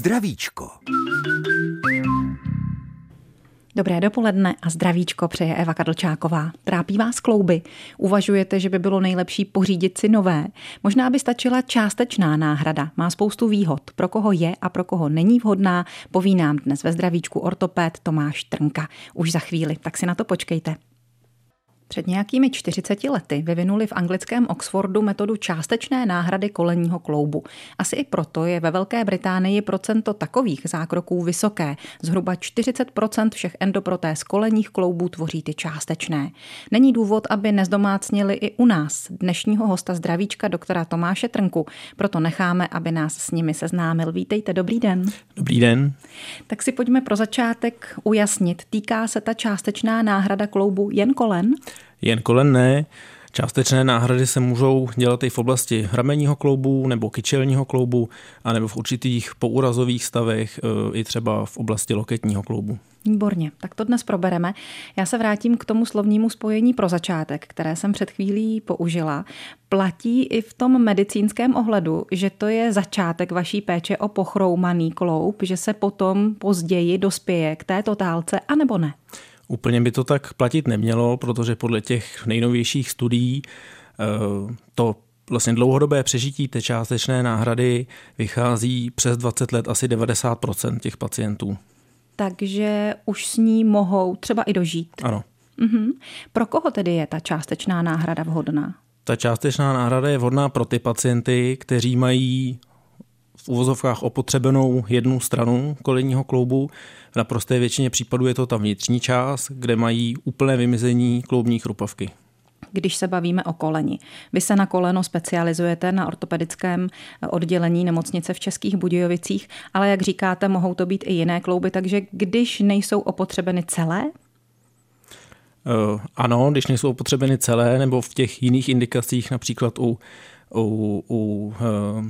Zdravíčko. Dobré dopoledne a zdravíčko přeje Eva Kadlčáková. Trápí vás klouby? Uvažujete, že by bylo nejlepší pořídit si nové? Možná by stačila částečná náhrada. Má spoustu výhod. Pro koho je a pro koho není vhodná, poví nám dnes ve zdravíčku ortopéd Tomáš Trnka. Už za chvíli, tak si na to počkejte. Před nějakými 40 lety vyvinuli v anglickém Oxfordu metodu částečné náhrady kolenního kloubu. Asi i proto je ve Velké Británii procento takových zákroků vysoké. Zhruba 40% všech endoprotéz kolenních kloubů tvoří ty částečné. Není důvod, aby nezdomácnili i u nás dnešního hosta zdravíčka doktora Tomáše Trnku. Proto necháme, aby nás s nimi seznámil. Vítejte, dobrý den. Dobrý den. Tak si pojďme pro začátek ujasnit. Týká se ta částečná náhrada kloubu jen kolen? Jen kolen ne. Částečné náhrady se můžou dělat i v oblasti ramenního kloubu nebo kyčelního kloubu, anebo v určitých pourazových stavech, e, i třeba v oblasti loketního kloubu. Výborně, tak to dnes probereme. Já se vrátím k tomu slovnímu spojení pro začátek, které jsem před chvílí použila. Platí i v tom medicínském ohledu, že to je začátek vaší péče o pochroumaný kloub, že se potom později dospěje k té totálce, anebo ne? Úplně by to tak platit nemělo, protože podle těch nejnovějších studií eh, to vlastně dlouhodobé přežití té částečné náhrady vychází přes 20 let asi 90% těch pacientů. Takže už s ní mohou třeba i dožít. Ano. Mhm. Pro koho tedy je ta částečná náhrada vhodná? Ta částečná náhrada je vhodná pro ty pacienty, kteří mají v uvozovkách opotřebenou jednu stranu kolenního kloubu. V naprosté většině případů je to ta vnitřní část, kde mají úplné vymizení kloubní chrupavky když se bavíme o koleni. Vy se na koleno specializujete na ortopedickém oddělení nemocnice v Českých Budějovicích, ale jak říkáte, mohou to být i jiné klouby, takže když nejsou opotřebeny celé? Uh, ano, když nejsou opotřebeny celé, nebo v těch jiných indikacích, například u, u, u uh,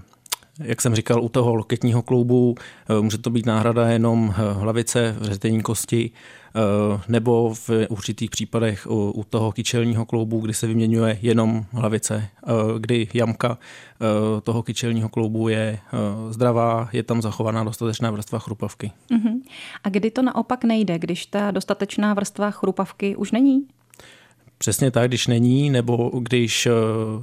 jak jsem říkal, u toho loketního kloubu eh, může to být náhrada jenom eh, hlavice, vřetení kosti, eh, nebo v určitých případech u toho kyčelního kloubu, kdy se vyměňuje jenom hlavice, kdy jamka toho kyčelního kloubu je zdravá, je tam zachovaná dostatečná vrstva chrupavky. Uh-huh. A kdy to naopak nejde, když ta dostatečná vrstva chrupavky už není? Přesně tak, když není, nebo když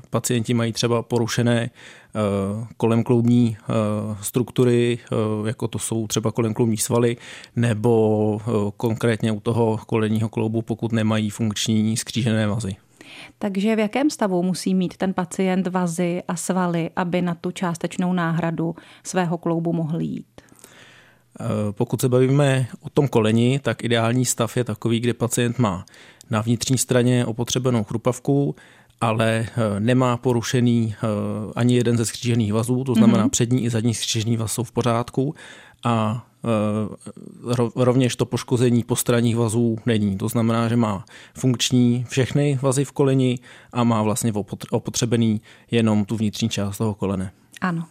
pacienti mají třeba porušené Eh, kolem kloubní eh, struktury, eh, jako to jsou třeba kolem kloubní svaly, nebo konkrétně u toho kolenního kloubu, pokud nemají funkční skřížené vazy. Takže v jakém stavu musí mít ten pacient vazy a svaly, aby na tu částečnou náhradu svého kloubu mohl jít? Pokud se bavíme o tom koleni, tak ideální stav je takový, kde pacient má na vnitřní straně opotřebenou chrupavku, ale eh, nemá porušený eh, ani jeden ze skřížených vazů, to znamená mm-hmm. přední i zadní skřížený vaz jsou v pořádku a eh, rovněž to poškození postranních vazů není. To znamená, že má funkční všechny vazy v koleni a má vlastně opotřebený jenom tu vnitřní část toho kolene. Ano.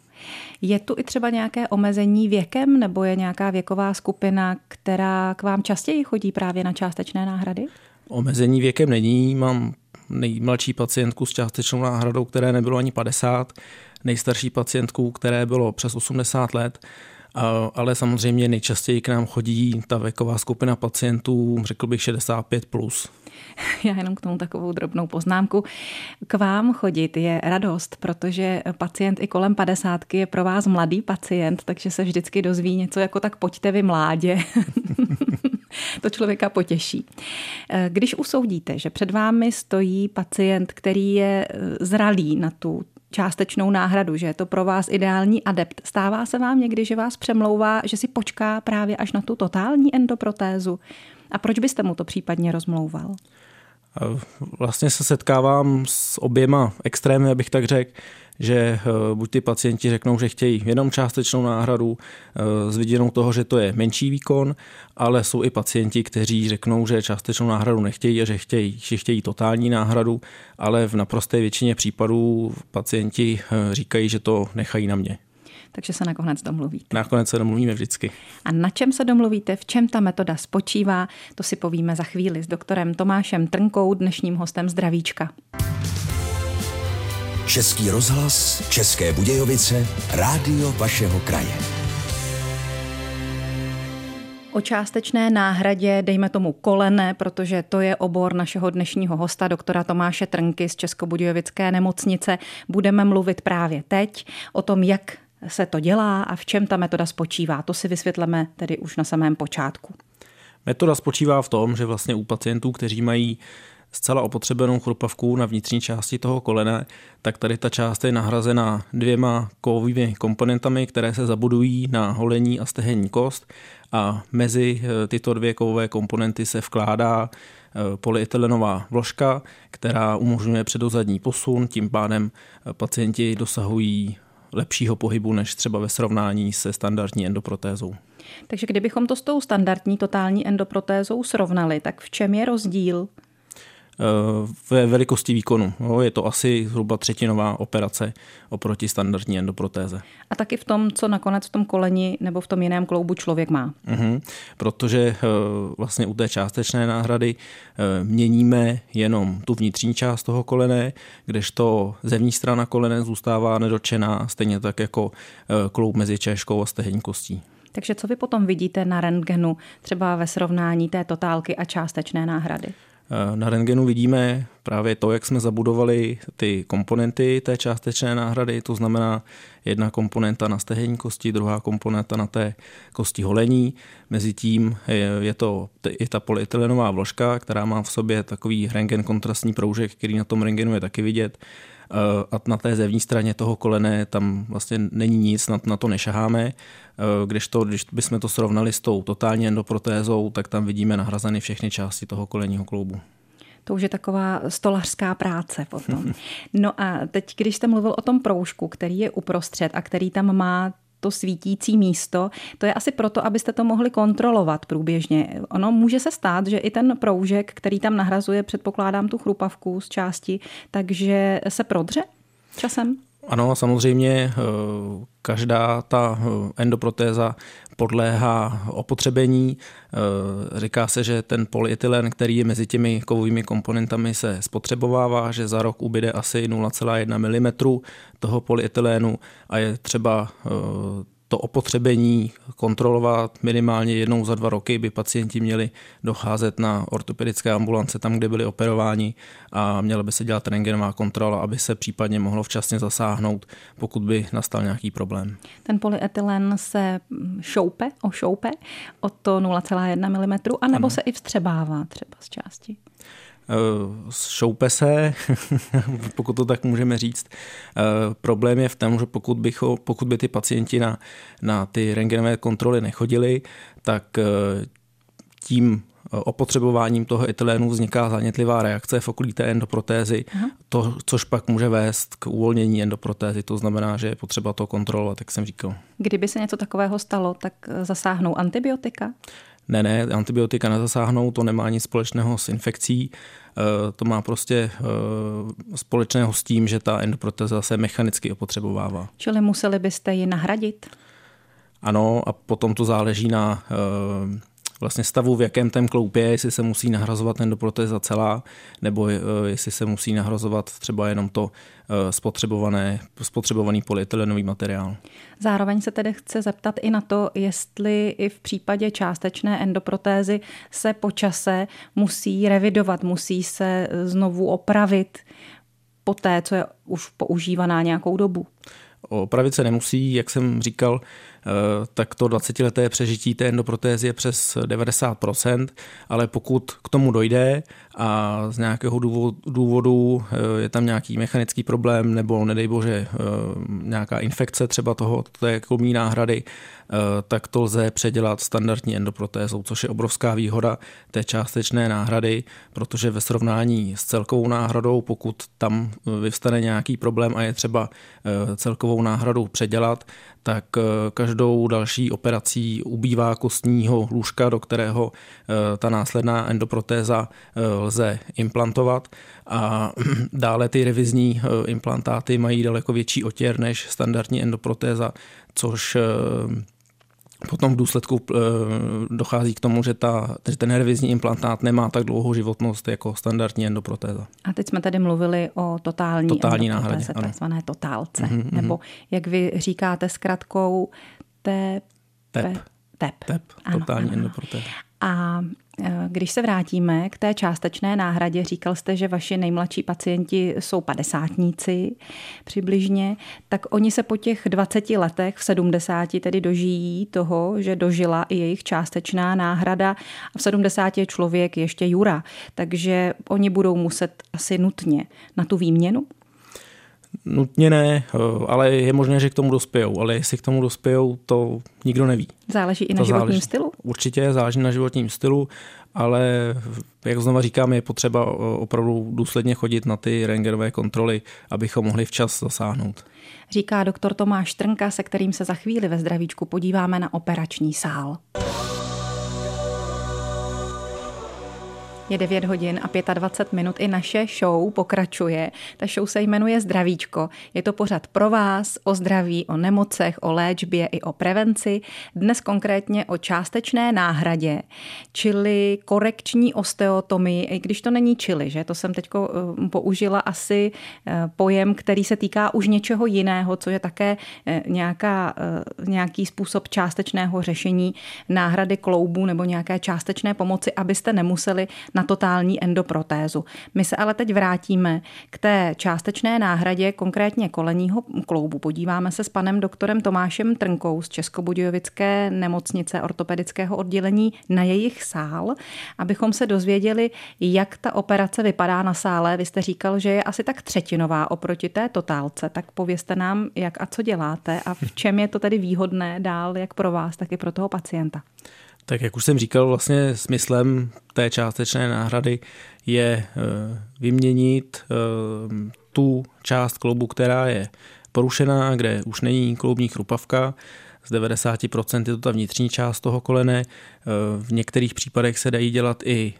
Je tu i třeba nějaké omezení věkem nebo je nějaká věková skupina, která k vám častěji chodí právě na částečné náhrady? Omezení věkem není, mám nejmladší pacientku s částečnou náhradou, které nebylo ani 50, nejstarší pacientku, které bylo přes 80 let, ale samozřejmě nejčastěji k nám chodí ta věková skupina pacientů, řekl bych 65+. Plus. Já jenom k tomu takovou drobnou poznámku. K vám chodit je radost, protože pacient i kolem 50 je pro vás mladý pacient, takže se vždycky dozví něco jako tak pojďte vy mládě. to člověka potěší. Eh, když usoudíte, že před vámi stojí pacient, který je eh, zralý na tu částečnou náhradu, že je to pro vás ideální adept. Stává se vám někdy, že vás přemlouvá, že si počká právě až na tu totální endoprotézu? A proč byste mu to případně rozmlouval? Vlastně se setkávám s oběma extrémy, abych tak řekl, že eh, buď ty pacienti řeknou, že chtějí jenom částečnou náhradu eh, s viděnou toho, že to je menší výkon, ale jsou i pacienti, kteří řeknou, že částečnou náhradu nechtějí a že chtějí, že chtějí totální náhradu, ale v naprosté většině případů pacienti eh, říkají, že to nechají na mě takže se nakonec domluvíte. Nakonec se domluvíme vždycky. A na čem se domluvíte, v čem ta metoda spočívá, to si povíme za chvíli s doktorem Tomášem Trnkou, dnešním hostem Zdravíčka. Český rozhlas, České Budějovice, rádio vašeho kraje. O částečné náhradě, dejme tomu kolene, protože to je obor našeho dnešního hosta, doktora Tomáše Trnky z Českobudějovické nemocnice, budeme mluvit právě teď o tom, jak se to dělá a v čem ta metoda spočívá. To si vysvětleme tedy už na samém počátku. Metoda spočívá v tom, že vlastně u pacientů, kteří mají zcela opotřebenou chrupavku na vnitřní části toho kolena, tak tady ta část je nahrazena dvěma kovovými komponentami, které se zabudují na holení a stehenní kost a mezi eh, tyto dvě kovové komponenty se vkládá eh, polyetylenová vložka, která umožňuje předozadní posun, tím pádem eh, pacienti dosahují lepšího pohybu než třeba ve srovnání se standardní endoprotézou. Takže kdybychom to s tou standardní totální endoprotézou srovnali, tak v čem je rozdíl? Eh, ve velikosti výkonu. Je to asi zhruba třetinová operace oproti standardní endoprotéze. A taky v tom, co nakonec v tom koleni nebo v tom jiném kloubu člověk má. Uhum, protože eh, vlastně u té částečné náhrady eh, měníme jenom tu vnitřní část toho kolene, kdežto zevní strana kolene zůstává nedočená, stejně tak jako kloub mezi češkou a stehenní kostí. Takže co vy potom vidíte na rentgenu, třeba ve srovnání té totálky a částečné náhrady? Eh, na rentgenu vidíme právě to, jak jsme zabudovali ty komponenty té částečné náhrady, to znamená jedna komponenta na stehenní kosti, druhá komponenta na té kosti holení. Mezitím je, je to je ta polyetylenová vložka, která má v sobě takový rentgen kontrastní proužek, který na tom rentgenu je taky vidět. Eh, a na té zevní straně toho kolene tam vlastně není nic, na, na to nešaháme, eh, když, to, když bychom to srovnali s tou totální endoprotézou, tak tam vidíme nahrazeny všechny části toho kolenního kloubu. To už je taková stolařská práce potom. No a teď, když jste mluvil o tom proužku, který je uprostřed a který tam má to svítící místo. To je asi proto, abyste to mohli kontrolovat průběžně. Ono může se stát, že i ten proužek, který tam nahrazuje, předpokládám tu chrupavku z části, takže se prodře časem? Ano, samozřejmě eh, každá ta eh, endoprotéza podléhá opotřebení. Eh, říká se, že ten polyetylen, který je mezi těmi kovovými komponentami, se spotřebovává, že za rok ubyde asi 0,1 mm toho polyetylénu a je třeba to opotřebení kontrolovat minimálně jednou za dva roky, by pacienti měli docházet na ortopedické ambulance tam, kde byli operováni a měla by se dělat rengenová kontrola, aby se případně mohlo včasně zasáhnout, pokud by nastal nějaký problém. Ten polyetylen se šoupe, ošoupe o to 0,1 mm, anebo ano. se i vstřebává třeba z části? Eh, šoupe se, pokud to tak můžeme říct. Eh, problém je v tom, že pokud, bych, pokud by ty pacienti na, na ty rengenové kontroly nechodili, tak eh, tím opotřebováním toho etylénu vzniká zanětlivá reakce v okolí té endoprotézy, to, což pak může vést k uvolnění endoprotézy. To znamená, že je potřeba to kontrolovat, jak jsem říkal. Kdyby se něco takového stalo, tak zasáhnou antibiotika? Ne, ne, antibiotika nezasáhnou, to nemá nic společného s infekcí. Eh, to má prostě eh, společného s tím, že ta endoproteza se mechanicky opotřebovává. Čili museli byste ji nahradit? Ano, a potom to záleží na eh, vlastně stavu, v jakém ten kloup je, jestli se musí nahrazovat endoprotéza celá, nebo jestli se musí nahrazovat třeba jenom to spotřebované, spotřebovaný polyetylenový materiál. Zároveň se tedy chce zeptat i na to, jestli i v případě částečné endoprotézy se po čase musí revidovat, musí se znovu opravit po té, co je už používaná nějakou dobu. Opravit se nemusí, jak jsem říkal, Eh, tak to 20-leté přežití té endoprotézy je přes 90%, ale pokud k tomu dojde a z nějakého důvodu eh, je tam nějaký mechanický problém nebo nedej bože eh, nějaká infekce třeba toho, té kolmí náhrady, tak to lze předělat standardní endoprotézou, což je obrovská výhoda té částečné náhrady, protože ve srovnání s celkovou náhradou, pokud tam vyvstane nějaký problém a je třeba celkovou náhradu předělat, tak každý každou další operací ubývá kostního lůžka, do kterého eh, ta následná endoprotéza eh, lze implantovat. A dále ty revizní eh, implantáty mají daleko větší otěr než standardní endoprotéza, což Potom v důsledku dochází k tomu, že, ta, že ten revizní implantát nemá tak dlouhou životnost jako standardní endoprotéza. A teď jsme tady mluvili o totální, totální náhradě, takzvané totálce, mm-hmm. nebo jak vy říkáte zkratkou TP. TEP. TEP. TEP, totální endoprotéza. A když se vrátíme k té částečné náhradě, říkal jste, že vaši nejmladší pacienti jsou padesátníci přibližně, tak oni se po těch 20 letech v 70 tedy dožijí toho, že dožila i jejich částečná náhrada a v 70 je člověk ještě jura. Takže oni budou muset asi nutně na tu výměnu? Nutně ne, eh, ale je možné, že k tomu dospějou. Ale jestli k tomu dospějou, to nikdo neví. Záleží i na to životním záleží. stylu? Určitě záleží na životním stylu, ale jak znova říkám, je potřeba eh, opravdu důsledně chodit na ty rengerové kontroly, abychom mohli včas zasáhnout. Říká doktor Tomáš Trnka, se kterým se za chvíli ve zdravíčku podíváme na operační sál. Je 9 hodin a 25 minut. I naše show pokračuje. Ta show se jmenuje Zdravíčko. Je to pořad pro vás o zdraví, o nemocech, o léčbě i o prevenci. Dnes konkrétně o částečné náhradě, čili korekční osteotomii, i když to není čili, že? To jsem teď eh, použila asi eh, pojem, který se týká už něčeho jiného, co je také eh, nějaká, nějaký způsob částečného řešení náhrady kloubů nebo nějaké částečné pomoci, abyste nemuseli na totální endoprotézu. My se ale teď vrátíme k té částečné náhradě, konkrétně kolenního kloubu. Podíváme se s panem doktorem Tomášem Trnkou z Českobudějovické nemocnice ortopedického oddělení na jejich sál, abychom se dozvěděli, jak ta operace vypadá na sále. Vy jste říkal, že je asi tak třetinová oproti té totálce, tak povězte nám, jak a co děláte a v čem je to tedy výhodné dál, jak pro vás, tak i pro toho pacienta. Tak jak už jsem říkal, vlastně smyslem té částečné náhrady je eh, vyměnit eh, tu část kloubu, která je porušená, kde už není kloubní chrupavka, z 90% je to ta vnitřní část toho kolene. Eh, v některých případech se dají dělat i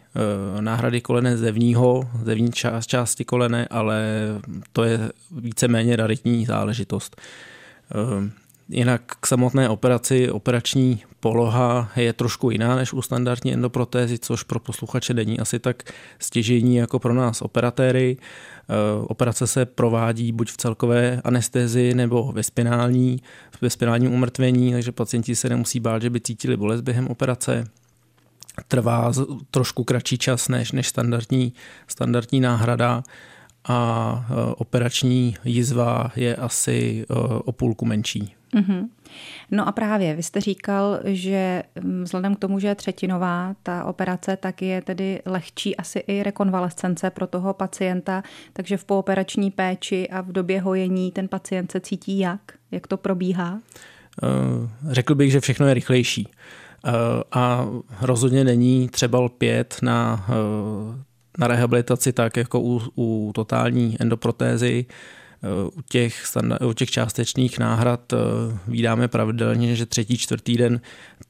náhrady kolene zevního, zevní část části kolene, ale to je víceméně raritní záležitost. Jinak k samotné operaci operační poloha je trošku jiná než u standardní endoprotézy, což pro posluchače není asi tak stěžení jako pro nás operatéry. Eh, operace se provádí buď v celkové anestezi nebo ve spinální, ve spinálním umrtvení, takže pacienti se nemusí bát, že by cítili bolest během operace. Trvá trošku kratší čas než, než standardní, standardní náhrada a eh, operační jizva je asi eh, o půlku menší. Mm-hmm. No a právě, vy jste říkal, že mm, vzhledem k tomu, že je třetinová ta operace, tak je tedy lehčí asi i rekonvalescence pro toho pacienta, takže v pooperační péči a v době hojení ten pacient se cítí jak? Jak to probíhá? Eh, řekl bych, že všechno je rychlejší. Eh, a rozhodně není třeba lpět na, eh, na rehabilitaci tak jako u, u totální endoprotézy, u těch, u těch částečných náhrad eh, vydáme pravidelně, že třetí, čtvrtý den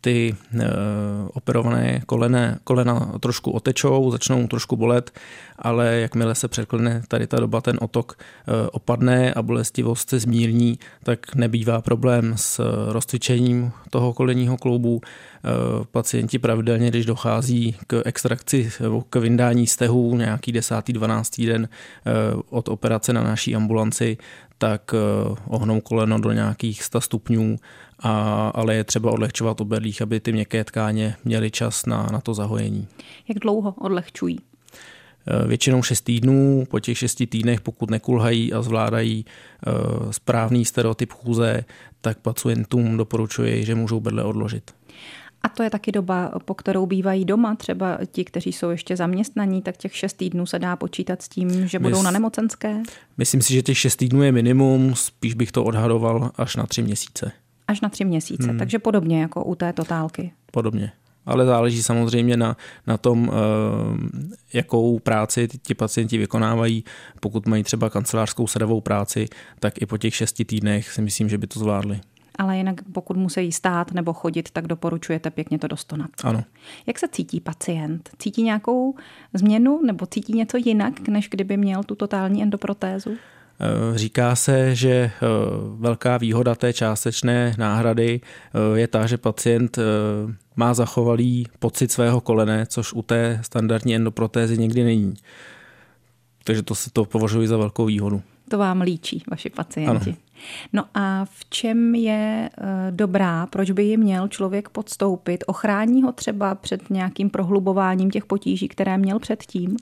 ty eh, operované kolena, kolena trošku otečou, začnou trošku bolet, ale jakmile se překlene tady ta doba, ten otok eh, opadne a bolestivost se zmírní, tak nebývá problém s rozcvičením toho kolenního kloubu. Pacienti pravidelně, když dochází k extrakci k vyndání stehu nějaký desátý, dvanáctý den od operace na naší ambulanci, tak ohnou koleno do nějakých 100 stupňů a, ale je třeba odlehčovat oberlích, aby ty měkké tkáně měly čas na, na to zahojení. Jak dlouho odlehčují? E, většinou 6 týdnů, po těch 6 týdnech, pokud nekulhají a zvládají e, správný stereotyp chůze, tak pacientům doporučuji, že můžou bedle odložit. A to je taky doba, po kterou bývají doma, třeba ti, kteří jsou ještě zaměstnaní, tak těch šest týdnů se dá počítat s tím, že budou Mys- na nemocenské? Myslím si, že těch šest týdnů je minimum, spíš bych to odhadoval až na tři měsíce. Až na tři měsíce, hmm. takže podobně jako u té totálky. Podobně. Ale záleží samozřejmě na, na tom, eh, jakou práci ti pacienti vykonávají. Pokud mají třeba kancelářskou sedavou práci, tak i po těch šesti týdnech si myslím, že by to zvládli ale jinak pokud musí stát nebo chodit, tak doporučujete pěkně to dostonat. Ano. Jak se cítí pacient? Cítí nějakou změnu nebo cítí něco jinak, než kdyby měl tu totální endoprotézu? Eh, říká se, že eh, velká výhoda té částečné náhrady eh, je ta, že pacient má zachovalý pocit svého kolene, což u té standardní endoprotézy někdy není. Takže to, to považuji za velkou výhodu. To vám líčí vaši pacienti. Ano. No a v čem je eh, dobrá, proč by ji měl člověk podstoupit? Ochrání ho třeba před nějakým prohlubováním těch potíží, které měl předtím?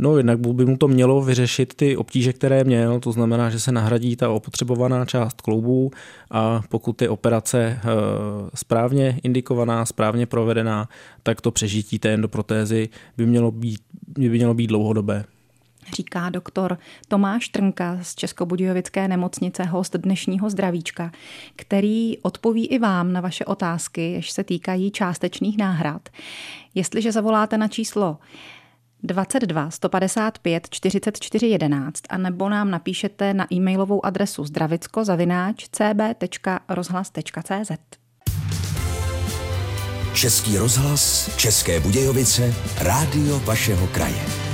No jednak by mu to mělo vyřešit ty obtíže, které měl, to znamená, že se nahradí ta opotřebovaná část kloubů a pokud je operace eh, správně indikovaná, správně provedená, tak to přežití té endoprotézy by mělo být, by mělo být dlouhodobé říká doktor Tomáš Trnka z Českobudějovické nemocnice, host dnešního zdravíčka, který odpoví i vám na vaše otázky, jež se týkají částečných náhrad. Jestliže zavoláte na číslo 22 155 44 11 a nebo nám napíšete na e-mailovou adresu zdravicko-cb.rozhlas.cz Český rozhlas, České Budějovice, rádio vašeho kraje.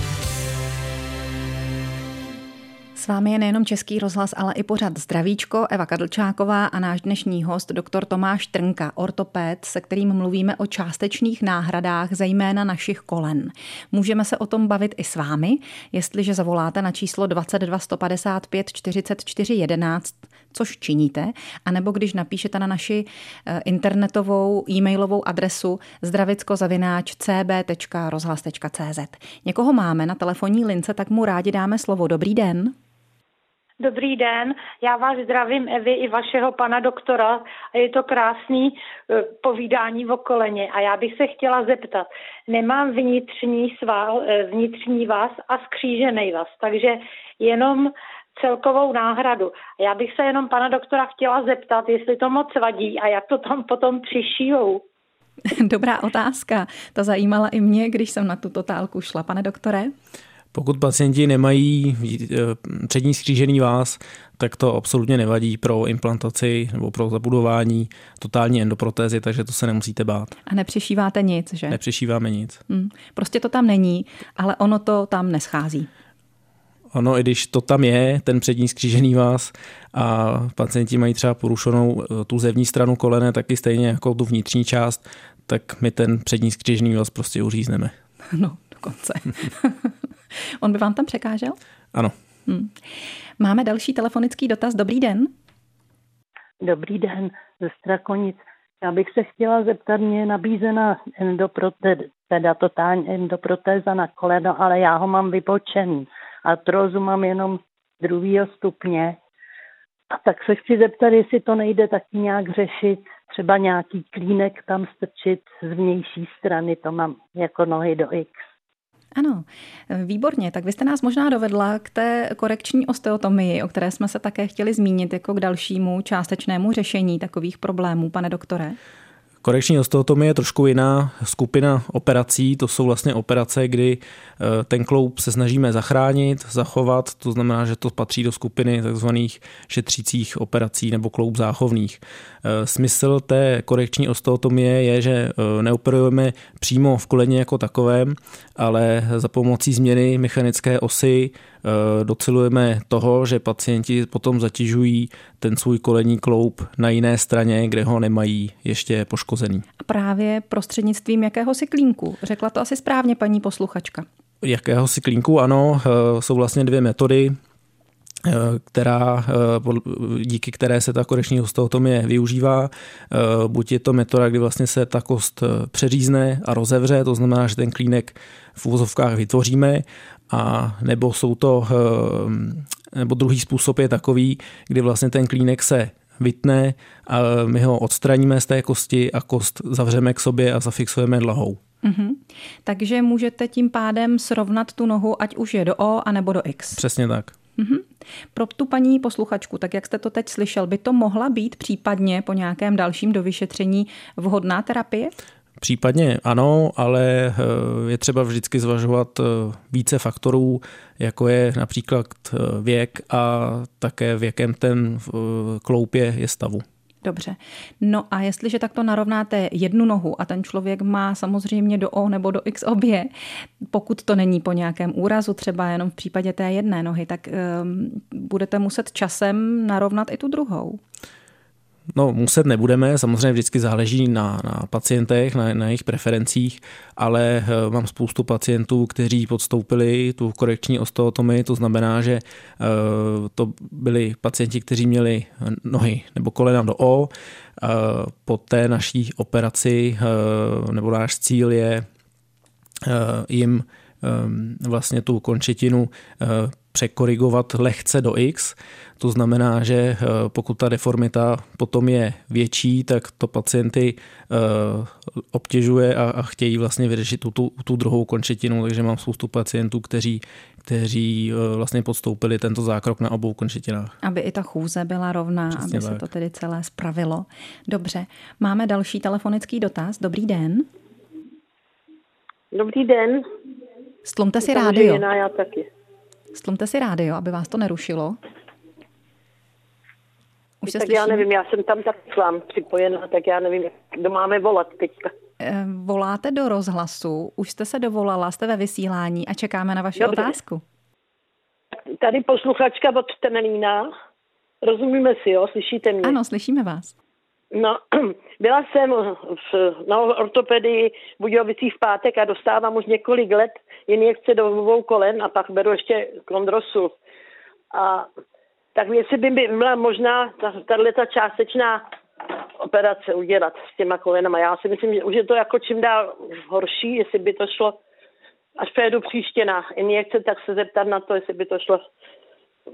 Vámi je nejenom Český rozhlas, ale i pořad Zdravíčko, Eva Kadlčáková a náš dnešní host, doktor Tomáš Trnka, ortoped, se kterým mluvíme o částečných náhradách, zejména našich kolen. Můžeme se o tom bavit i s vámi, jestliže zavoláte na číslo 22 155 44 11, což činíte, anebo když napíšete na naši eh, internetovou e-mailovou adresu zdravicko-cb.rozhlas.cz. Někoho máme na telefonní lince, tak mu rádi dáme slovo. Dobrý den. Dobrý den, já vás zdravím Evi i vašeho pana doktora je to krásný eh, povídání v okoleně a já bych se chtěla zeptat, nemám vnitřní, sval, eh, vnitřní vás a skřížený vás, takže jenom celkovou náhradu. Já bych se jenom pana doktora chtěla zeptat, jestli to moc vadí a jak to tam potom přišijou. Dobrá otázka. Ta zajímala i mě, když jsem na tu totálku šla. Pane doktore? Pokud pacienti nemají eh, přední skřížený vás, tak to absolutně nevadí pro implantaci nebo pro zabudování totální endoprotézy, takže to se nemusíte bát. A nepřešíváte nic, že? Nepřešíváme nic. Hmm. Prostě to tam není, ale ono to tam neschází. Ono, i když to tam je, ten přední skřížený vás a pacienti mají třeba porušenou eh, tu zevní stranu kolene, taky stejně jako tu vnitřní část, tak my ten přední skřížený vás prostě uřízneme. No, dokonce. On by vám tam překážel? Ano. Hmm. Máme další telefonický dotaz. Dobrý den. Dobrý den, ze Strakonic. Já bych se chtěla zeptat, mě je nabízena endoprotéza, teda totální endoprotéza na koleno, ale já ho mám vypočený. Artrózu mám jenom druhého stupně. A tak se chci zeptat, jestli to nejde taky nějak řešit, třeba nějaký klínek tam strčit z vnější strany, to mám jako nohy do X. Ano, výborně. Tak vy jste nás možná dovedla k té korekční osteotomii, o které jsme se také chtěli zmínit jako k dalšímu částečnému řešení takových problémů, pane doktore. Korekční osteotomie je trošku jiná skupina operací. To jsou vlastně operace, kdy eh, ten kloub se snažíme zachránit, zachovat. To znamená, že to patří do skupiny tzv. šetřících operací nebo kloub záchovných. Eh, smysl té korekční osteotomie je, že eh, neoperujeme přímo v koleně jako takovém, ale za pomocí změny mechanické osy docelujeme toho, že pacienti potom zatěžují ten svůj kolenní kloub na jiné straně, kde ho nemají ještě poškozený. A právě prostřednictvím jakéhosi klínku. Řekla to asi správně paní posluchačka. Jakéhosi klínku, ano, eh, jsou vlastně dvě metody eh, která, díky které se ta koreční osteotomie využívá. Buď je to metoda, kdy vlastně se ta kost přeřízne a rozevře, to znamená, že ten klínek v úvozovkách vytvoříme, a nebo jsou to, eh, nebo druhý způsob je takový, kdy vlastně ten klínek se vytne a my ho odstraníme z té kosti a kost zavřeme k sobě a zafixujeme dlahou. Mm-hmm. Takže můžete tím pádem srovnat tu nohu, ať už je do O, anebo do X. Přesně tak. Mm-hmm. Pro tu paní posluchačku, tak jak jste to teď slyšel, by to mohla být případně po nějakém dalším dovyšetření vhodná terapie? Případně ano, ale eh, je třeba vždycky zvažovat eh, více faktorů, jako je například eh, věk a také v jakém ten kloupě je stavu. Dobře. No a jestliže takto narovnáte jednu nohu a ten člověk má samozřejmě do O nebo do X obě, pokud to není po nějakém úrazu, třeba jenom v případě té jedné nohy, tak um, budete muset časem narovnat i tu druhou. No, muset nebudeme, samozřejmě vždycky záleží na, na pacientech, na, na jejich preferencích, ale uh, mám spoustu pacientů, kteří podstoupili tu korekční osteotomii, to znamená, že uh, to byli pacienti, kteří měli nohy nebo kolena do O. Uh, po té naší operaci, nebo náš cíl je jim vlastně tu končetinu překorigovat lehce do X. To znamená, že eh, pokud ta deformita potom je větší, tak to pacienty eh, obtěžuje a, a chtějí vlastně vyřešit tu, tu, tu druhou končetinu, takže mám spoustu pacientů, kteří, kteří eh, vlastně podstoupili tento zákrok na obou končetinách. Aby i ta chůze byla rovná, Přesně aby tak. se to tedy celé spravilo. Dobře, máme další telefonický dotaz. Dobrý den. Dobrý den. Stlumte si rádio. Já taky. Stlumte si rádio, aby vás to nerušilo. Už se tak slyším? já nevím, já jsem tam tak k vám připojená, tak já nevím, kdo máme volat teďka. Eh, voláte do rozhlasu, už jste se dovolala, jste ve vysílání a čekáme na vaši Dobře. otázku. Tady posluchačka od Temelína. Rozumíme si, jo? Slyšíte mě? Ano, slyšíme vás. No, byla jsem v, na ortopedii v Budějovicích v pátek a dostávám už několik let injekce do obou kolen a pak beru ještě kondrosul. A tak jestli by byla možná tahle ta částečná operace udělat s těma kolenama. Já si myslím, že už je to jako čím dál horší, jestli by to šlo, až přejdu příště na injekce, tak se zeptat na to, jestli by to šlo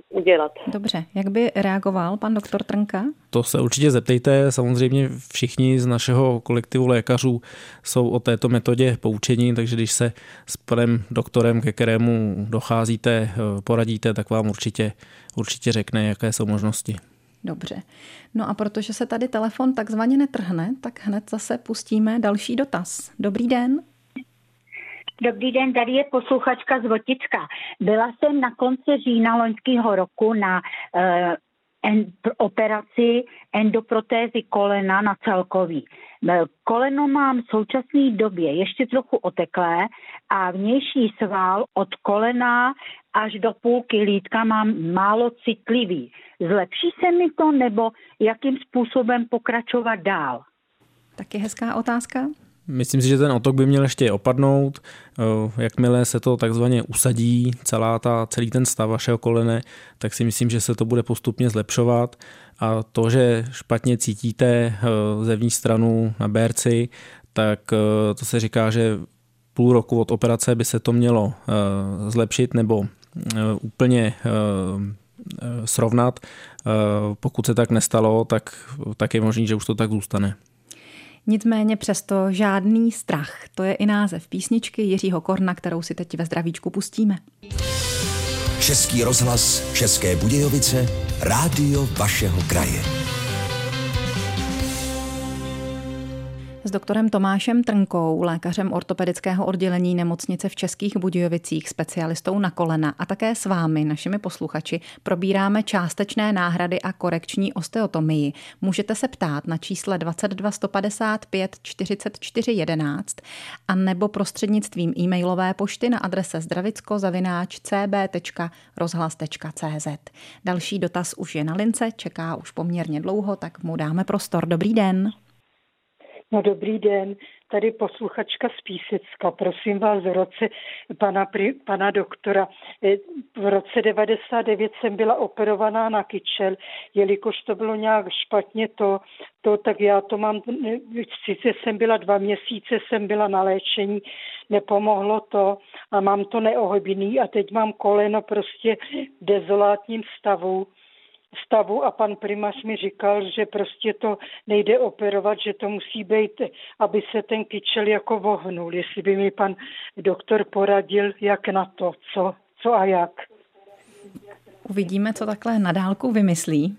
udělat. Dobře, jak by reagoval pan doktor Trnka? To se určitě zeptejte. Samozřejmě všichni z našeho kolektivu lékařů jsou o této metodě poučení, takže když se s panem doktorem, ke kterému docházíte, poradíte, tak vám určitě, určitě řekne, jaké jsou možnosti. Dobře. No a protože se tady telefon takzvaně netrhne, tak hned zase pustíme další dotaz. Dobrý den. Dobrý den, tady je posluchačka z Voticka. Byla jsem na konci října loňského roku na uh, en, operaci endoprotézy kolena na celkový. Eh, koleno mám v současné době ještě trochu oteklé a vnější sval od kolena až do půlky lítka mám málo citlivý. Zlepší se mi to nebo jakým způsobem pokračovat dál? Taky hezká otázka. Myslím si, že ten otok by měl ještě opadnout. Eh, jakmile se to takzvaně usadí, celá ta, celý ten stav vašeho kolene, tak si myslím, že se to bude postupně zlepšovat. A to, že špatně cítíte eh, zevní stranu na berci, tak eh, to se říká, že půl roku od operace by se to mělo zlepšit nebo úplně srovnat. Pokud se tak nestalo, tak, tak je možný, že už to tak zůstane. Nicméně přesto žádný strach. To je i název písničky Jiřího Korna, kterou si teď ve zdravíčku pustíme. Český rozhlas České Budějovice, rádio vašeho kraje. S doktorem Tomášem Trnkou, lékařem ortopedického oddělení nemocnice v Českých Budějovicích, specialistou na kolena a také s vámi, našimi posluchači, probíráme částečné náhrady a korekční osteotomii. Můžete se ptát na čísle 22 155 44 11 a nebo prostřednictvím e-mailové pošty na adrese zdravicko-cb.rozhlas.cz. Další dotaz už je na lince, čeká už poměrně dlouho, tak mu dáme prostor. Dobrý den. No dobrý den, tady posluchačka z Písecka. Prosím vás, v roce pana, pana doktora, eh, v roce 99 jsem byla operovaná na kyčel, jelikož to bylo nějak špatně to, to tak já to mám, sice jsem byla dva měsíce, jsem byla na léčení, nepomohlo to a mám to neohybný a teď mám koleno prostě v dezolátním stavu stavu a pan primář mi říkal, že prostě to nejde operovat, že to musí být, aby se ten kyčel jako vohnul. Jestli by mi pan doktor poradil, jak na to, co, co a jak. Uvidíme, co takhle na dálku vymyslí.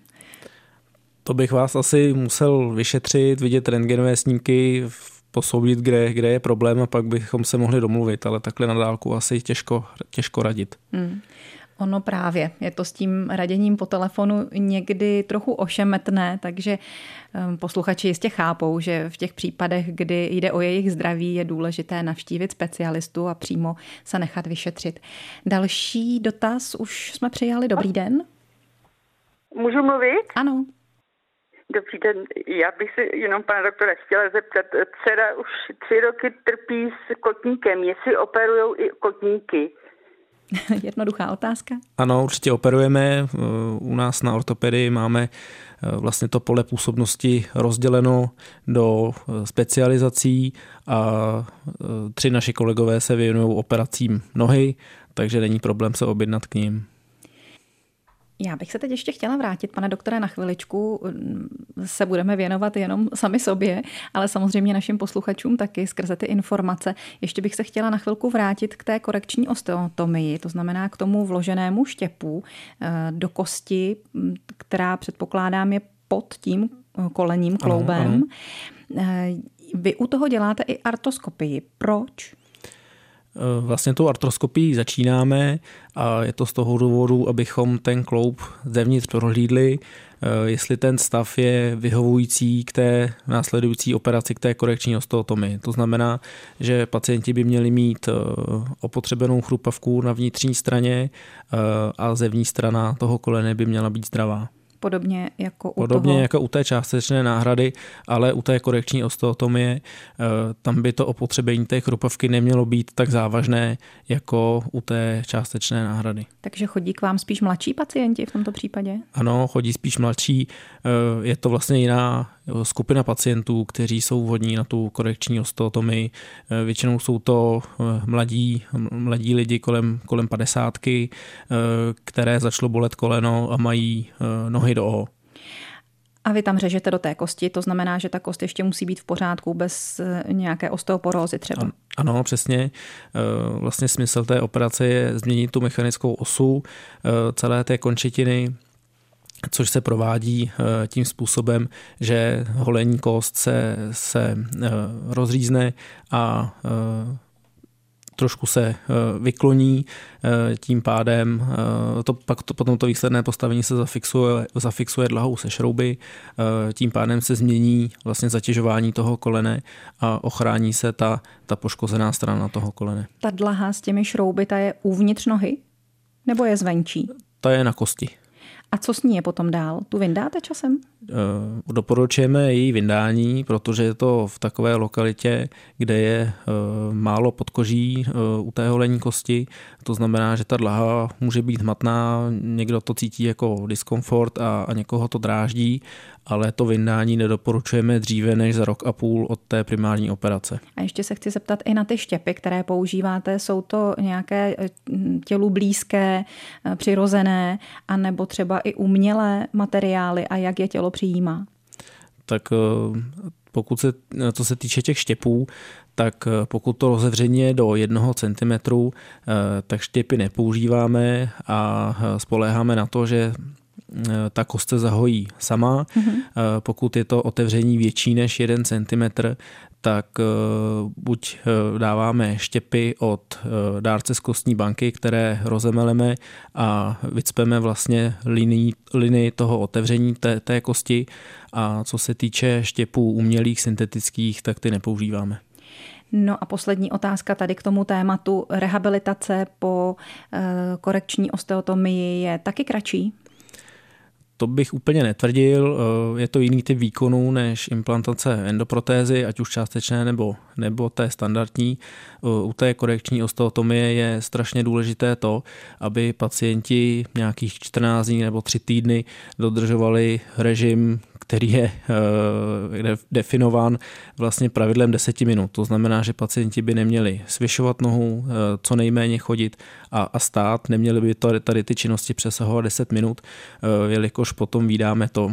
To bych vás asi musel vyšetřit, vidět rentgenové snímky, posoudit, kde, kde je problém a pak bychom se mohli domluvit, ale takhle na dálku asi těžko, těžko radit. Hmm. Ono právě. Je to s tím raděním po telefonu někdy trochu ošemetné, takže ehm, posluchači jistě chápou, že v těch případech, kdy jde o jejich zdraví, je důležité navštívit specialistu a přímo se nechat vyšetřit. Další dotaz už jsme přijali. Dobrý den. Můžu mluvit? Ano. Dobrý den, já bych se jenom pana doktora chtěla zeptat. Dcera už tři roky trpí s kotníkem, jestli operují i kotníky. Jednoduchá otázka. Ano, určitě operujeme. U nás na ortopedii máme eh, vlastně to pole působnosti rozděleno do eh, specializací a eh, tři naši kolegové se věnují operacím nohy, takže není problém se objednat k ním. Já bych se teď ještě chtěla vrátit, pane doktore, na chviličku. Se budeme věnovat jenom sami sobě, ale samozřejmě našim posluchačům taky skrze ty informace. Ještě bych se chtěla na chvilku vrátit k té korekční osteotomii, to znamená k tomu vloženému štěpu eh, do kosti, která předpokládám je pod tím kolením, kloubem. Ano, ano. Eh, vy u toho děláte i artoskopii. Proč? Eh, vlastně tou artroskopií začínáme a je to z toho důvodu, abychom ten kloub zevnitř prohlídli, eh, jestli ten stav je vyhovující k té následující operaci, k té korekční osteotomii. To znamená, že pacienti by měli mít eh, opotřebenou chrupavku na vnitřní straně a zevní strana toho kolene by měla být zdravá. Podobně jako u Podobně toho... jako u té částečné náhrady, ale u té korekční osteotomie, eh, tam by to opotřebení té chrupavky nemělo být tak závažné jako u té částečné náhrady. Takže chodí k vám spíš mladší pacienti v tomto případě? Ano, chodí spíš mladší. Eh, je to vlastně jiná skupina pacientů, kteří jsou vhodní na tu korekční osteotomii. Eh, většinou jsou to mladí, mladí lidi kolem, kolem padesátky, které začalo bolet koleno a mají nohy do O. A vy tam řežete do té kosti, to znamená, že ta kost ještě musí být v pořádku bez eh, nějaké osteoporózy třeba. Ano, přesně. Eh, vlastně smysl té operace je změnit tu mechanickou osu eh, celé té končetiny, což se provádí tím způsobem, že holení kost se, se rozřízne a trošku se eh, vykloní, eh, tím pádem eh, to, pak to, potom to výsledné postavení se zafixuje, zafixuje dlahou se šrouby, tím pádem se změní vlastně zatěžování toho kolene a ochrání se ta, ta poškozená strana toho kolene. Ta dlaha s těmi šrouby, ta je uvnitř nohy? Nebo je zvenčí? Ta je na kosti. A co s ní je potom dál? Tu vyndáte časem? Eh, doporučujeme její vyndání, protože je to v takové lokalitě, kde je eh, málo podkoží eh, u té holení kosti. To znamená, že ta dlaha může být hmatná, někdo to cítí jako diskomfort a, a někoho to dráždí, ale to vyndání nedoporučujeme dříve než za rok a půl od té primární operace. A ještě se chci zeptat i na ty štěpy, které používáte. Jsou to nějaké tělu blízké, přirozené, anebo třeba i umělé materiály a jak je tělo přijímá? Tak eh, pokud se, co se týče těch štěpů, tak eh, pokud to rozevření je do jednoho centimetru, eh, tak štěpy nepoužíváme a spoléháme na to, že ta kost se zahojí sama. Mm-hmm. Pokud je to otevření větší než 1 cm, tak eh, buď eh, dáváme štěpy od eh, dárce z kostní banky, které rozemeleme a vycpeme vlastně linii, linii toho otevření té, té kosti a co se týče štěpů umělých, syntetických, tak ty nepoužíváme. No a poslední otázka tady k tomu tématu. Rehabilitace po korekční osteotomii je taky kratší? To bych úplně netvrdil, eh, je to jiný typ výkonů než implantace endoprotézy, ať už částečné nebo, nebo té standardní. Eh, u té korekční osteotomie je strašně důležité to, aby pacienti nějakých 14 dní nebo 3 týdny dodržovali režim, který je uh, definován vlastně pravidlem 10 minut. To znamená, že pacienti by neměli svěšovat nohu, uh, co nejméně chodit a, a stát, neměli by to, tady ty činnosti přesahovat 10 minut, uh, jelikož potom vydáme to,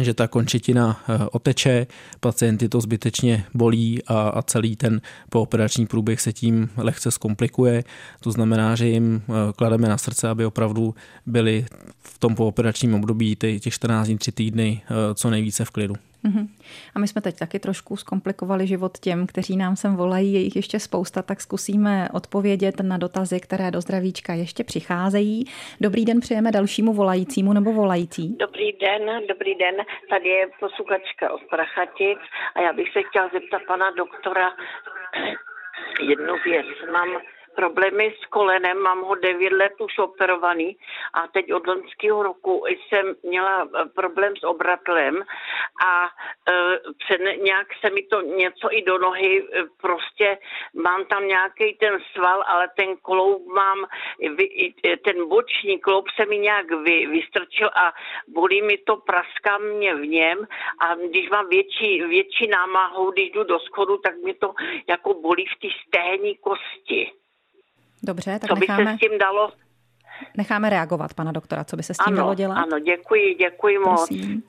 že ta končetina eh, oteče, pacienty to zbytečně bolí a, a celý ten pooperační průběh se tím lehce zkomplikuje. To znamená, že jim eh, klademe na srdce, aby opravdu byli v tom pooperačním období těch 14 dní, 3 týdny eh, co nejvíce v klidu. Mm-hmm. A my jsme teď taky trošku zkomplikovali život těm, kteří nám sem volají, je jich ještě spousta, tak zkusíme odpovědět na dotazy, které do zdravíčka ještě přicházejí. Dobrý den přejeme dalšímu volajícímu nebo volající. Dobrý den, dobrý den. Tady je posluchačka od Prachatic a já bych se chtěla zeptat pana doktora jednu věc. Mám problémy s kolenem, mám ho 9 let už operovaný a teď od loňského roku jsem měla eh, problém s obratlem a před, nějak se mi to něco i do nohy, prostě mám tam nějaký ten sval, ale ten kloub mám, ten boční kloub se mi nějak vy, vystrčil a bolí mi to, praská mě v něm a když mám větší, větší námahu, když jdu do schodu, tak mě to jako bolí v té stehní kosti. Dobře, tak Co by necháme, se s tím dalo? necháme reagovat pana doktora, co by se s tím ano, dalo dělat? Ano, děkuji, děkuji moc. Prosím.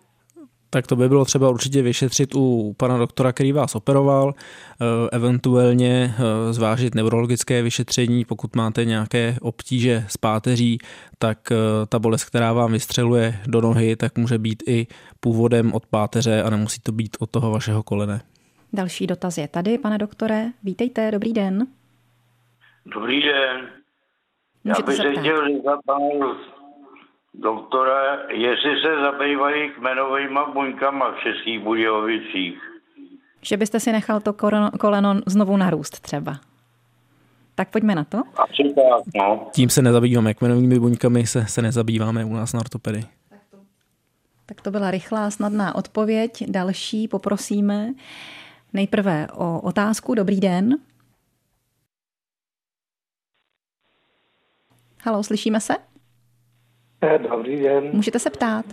Tak to by bylo třeba určitě vyšetřit u pana doktora, který vás operoval, eh, eventuálně eh, zvážit neurologické vyšetření, pokud máte nějaké obtíže s páteří, tak eh, ta bolest, která vám vystřeluje do nohy, tak může být i původem od páteře a nemusí to být od toho vašeho kolene. Další dotaz je tady, pane doktore. Vítejte, dobrý den. Dobrý den. Můžete Já bych se chtěl zeptat panu doktora, jestli se zabývají kmenovými buňkama v Českých Budějovicích. Že byste si nechal to koleno, koleno znovu narůst třeba. Tak pojďme na to. Asi tak, no. Tím se nezabýváme, kmenovými buňkami se, se nezabýváme u nás na ortopedii. Tak to byla rychlá, snadná odpověď. Další poprosíme. Nejprve o otázku. Dobrý den. Halo, slyšíme se? Eh, Dobrý den. Můžete se ptát.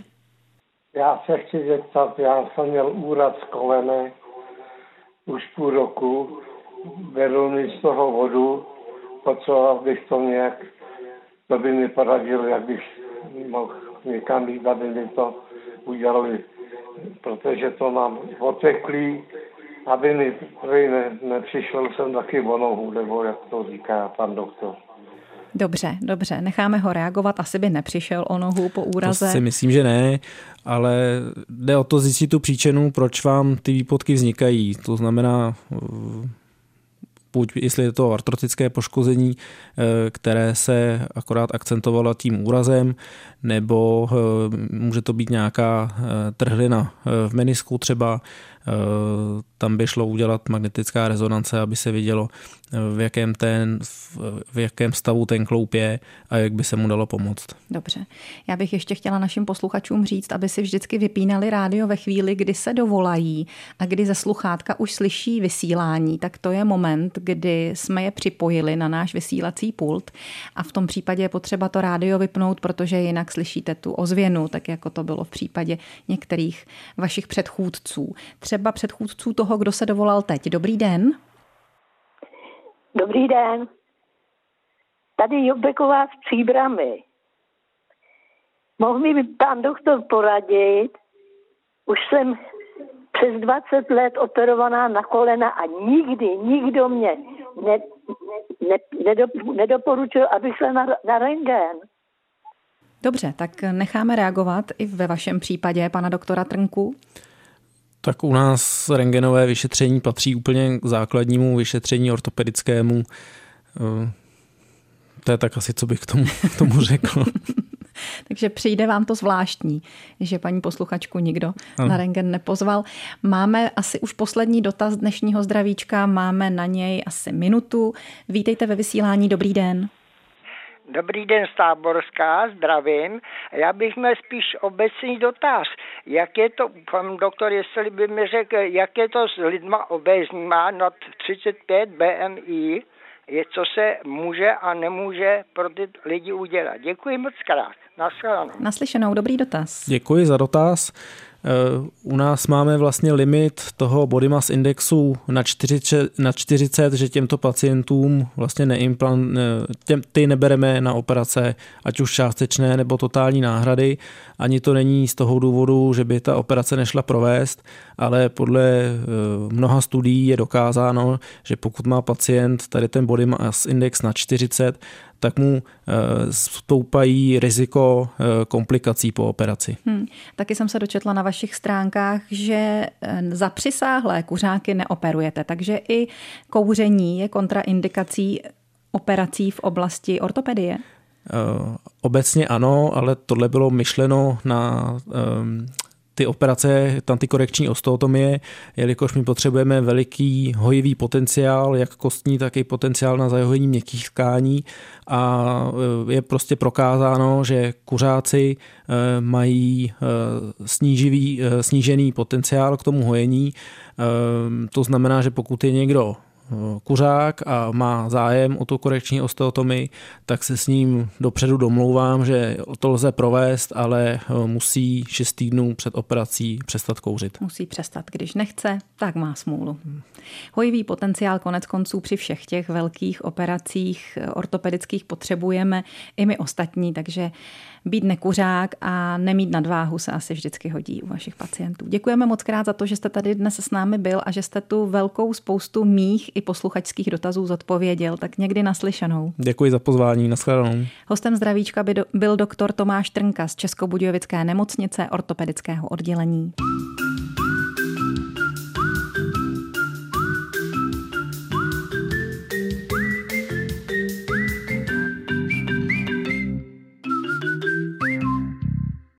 Já se chci zeptat, já jsem měl úraz kolene už půl roku, vedl mi z toho vodu, potřeboval bych to nějak, to by mi poradil, jak bych mohl někam jít, aby mi to udělali, protože to mám oteklý, aby mi ne, nepřišel jsem taky o nohu, nebo jak to říká pan doktor. Dobře, dobře, necháme ho reagovat. Asi by nepřišel o nohu po úraze. To si myslím, že ne, ale jde o to zjistit tu příčinu, proč vám ty výpotky vznikají. To znamená, eh, buď jestli je to artrotické poškození, eh, které se akorát akcentovalo tím úrazem, nebo eh, může to být nějaká trhlina v menisku třeba, tam by šlo udělat magnetická rezonance, aby se vidělo, v jakém, ten, v jakém stavu ten kloup je a jak by se mu dalo pomoct. Dobře. Já bych ještě chtěla našim posluchačům říct, aby si vždycky vypínali rádio ve chvíli, kdy se dovolají a kdy ze sluchátka už slyší vysílání, tak to je moment, kdy jsme je připojili na náš vysílací pult a v tom případě je potřeba to rádio vypnout, protože jinak slyšíte tu ozvěnu, tak jako to bylo v případě některých vašich předchůdců. Třeba předchůdců toho, kdo se dovolal teď. Dobrý den. Dobrý den. Tady Jobeková s příbramy. Mohl mi pán doktor poradit? Už jsem přes 20 let operovaná na kolena a nikdy, nikdo mě ne, ne, nedop, nedoporučil, abych šla na, na rentgen. Dobře, tak necháme reagovat i ve vašem případě pana doktora Trnku. Tak u nás rengenové vyšetření patří úplně k základnímu vyšetření ortopedickému. Eh, To je tak asi, co bych k tomu, k tomu řekl. Takže přijde vám to zvláštní, že paní posluchačku nikdo Ano. na rengen nepozval. Máme asi už poslední dotaz dnešního zdravíčka, máme na něj asi minutu. Vítejte ve vysílání, dobrý den. Dobrý den z Táborská, zdravím. Já bych měl spíš obecný dotaz. Jak je to, pan doktor, jestli by mi řekl, jak je to s lidma obézníma nad 35 BMI, je, co se může a nemůže pro ty lidi udělat. Děkuji moc krát. Naschledanou. Naslyšenou, dobrý dotaz. Děkuji za dotaz. Eh, U nás máme vlastně limit toho body mass indexu na 40, na 40 že těmto pacientům vlastně neimplant, těm, ty nebereme na operace, ať už částečné nebo totální náhrady. Ani to není z toho důvodu, že by ta operace nešla provést, ale podle eh, mnoha studií je dokázáno, že pokud má pacient tady ten body mass index na 40, tak mu eh, stoupají riziko eh, komplikací po operaci. Hm. Taky jsem se dočetla na vašich stránkách, že eh, za přisáhlé kuřáky neoperujete, takže i kouření je kontraindikací operací v oblasti ortopedie. Obecně ano, ale tohle bylo myšleno na ehm, ty operace, tam ty korekční osteotomie, jelikož my potřebujeme veliký hojivý potenciál, jak kostní, tak i potenciál na zahojení měkkých tkání a je prostě prokázáno, že kuřáci mají sníživý, snížený potenciál k tomu hojení. To znamená, že pokud je někdo kuřák a má zájem o tu korekční osteotomii, tak se s ním dopředu domlouvám, že to lze provést, ale eh, musí 6 týdnů před operací přestat kouřit. Musí přestat. Když nechce, tak má smůlu. Hojivý potenciál konec konců při všech těch velkých operacích eh, ortopedických potřebujeme i my ostatní, takže být nekuřák a nemít nadváhu se asi vždycky hodí u vašich pacientů. Děkujeme moc krát za to, že jste tady dnes s námi byl a že jste tu velkou spoustu mých i posluchačských dotazů zodpověděl. Tak někdy naslyšenou. Děkuji za pozvání, nashledanou. Hostem zdravíčka by do, byl doktor Tomáš Trnka z Českobudějovické nemocnice ortopedického oddělení.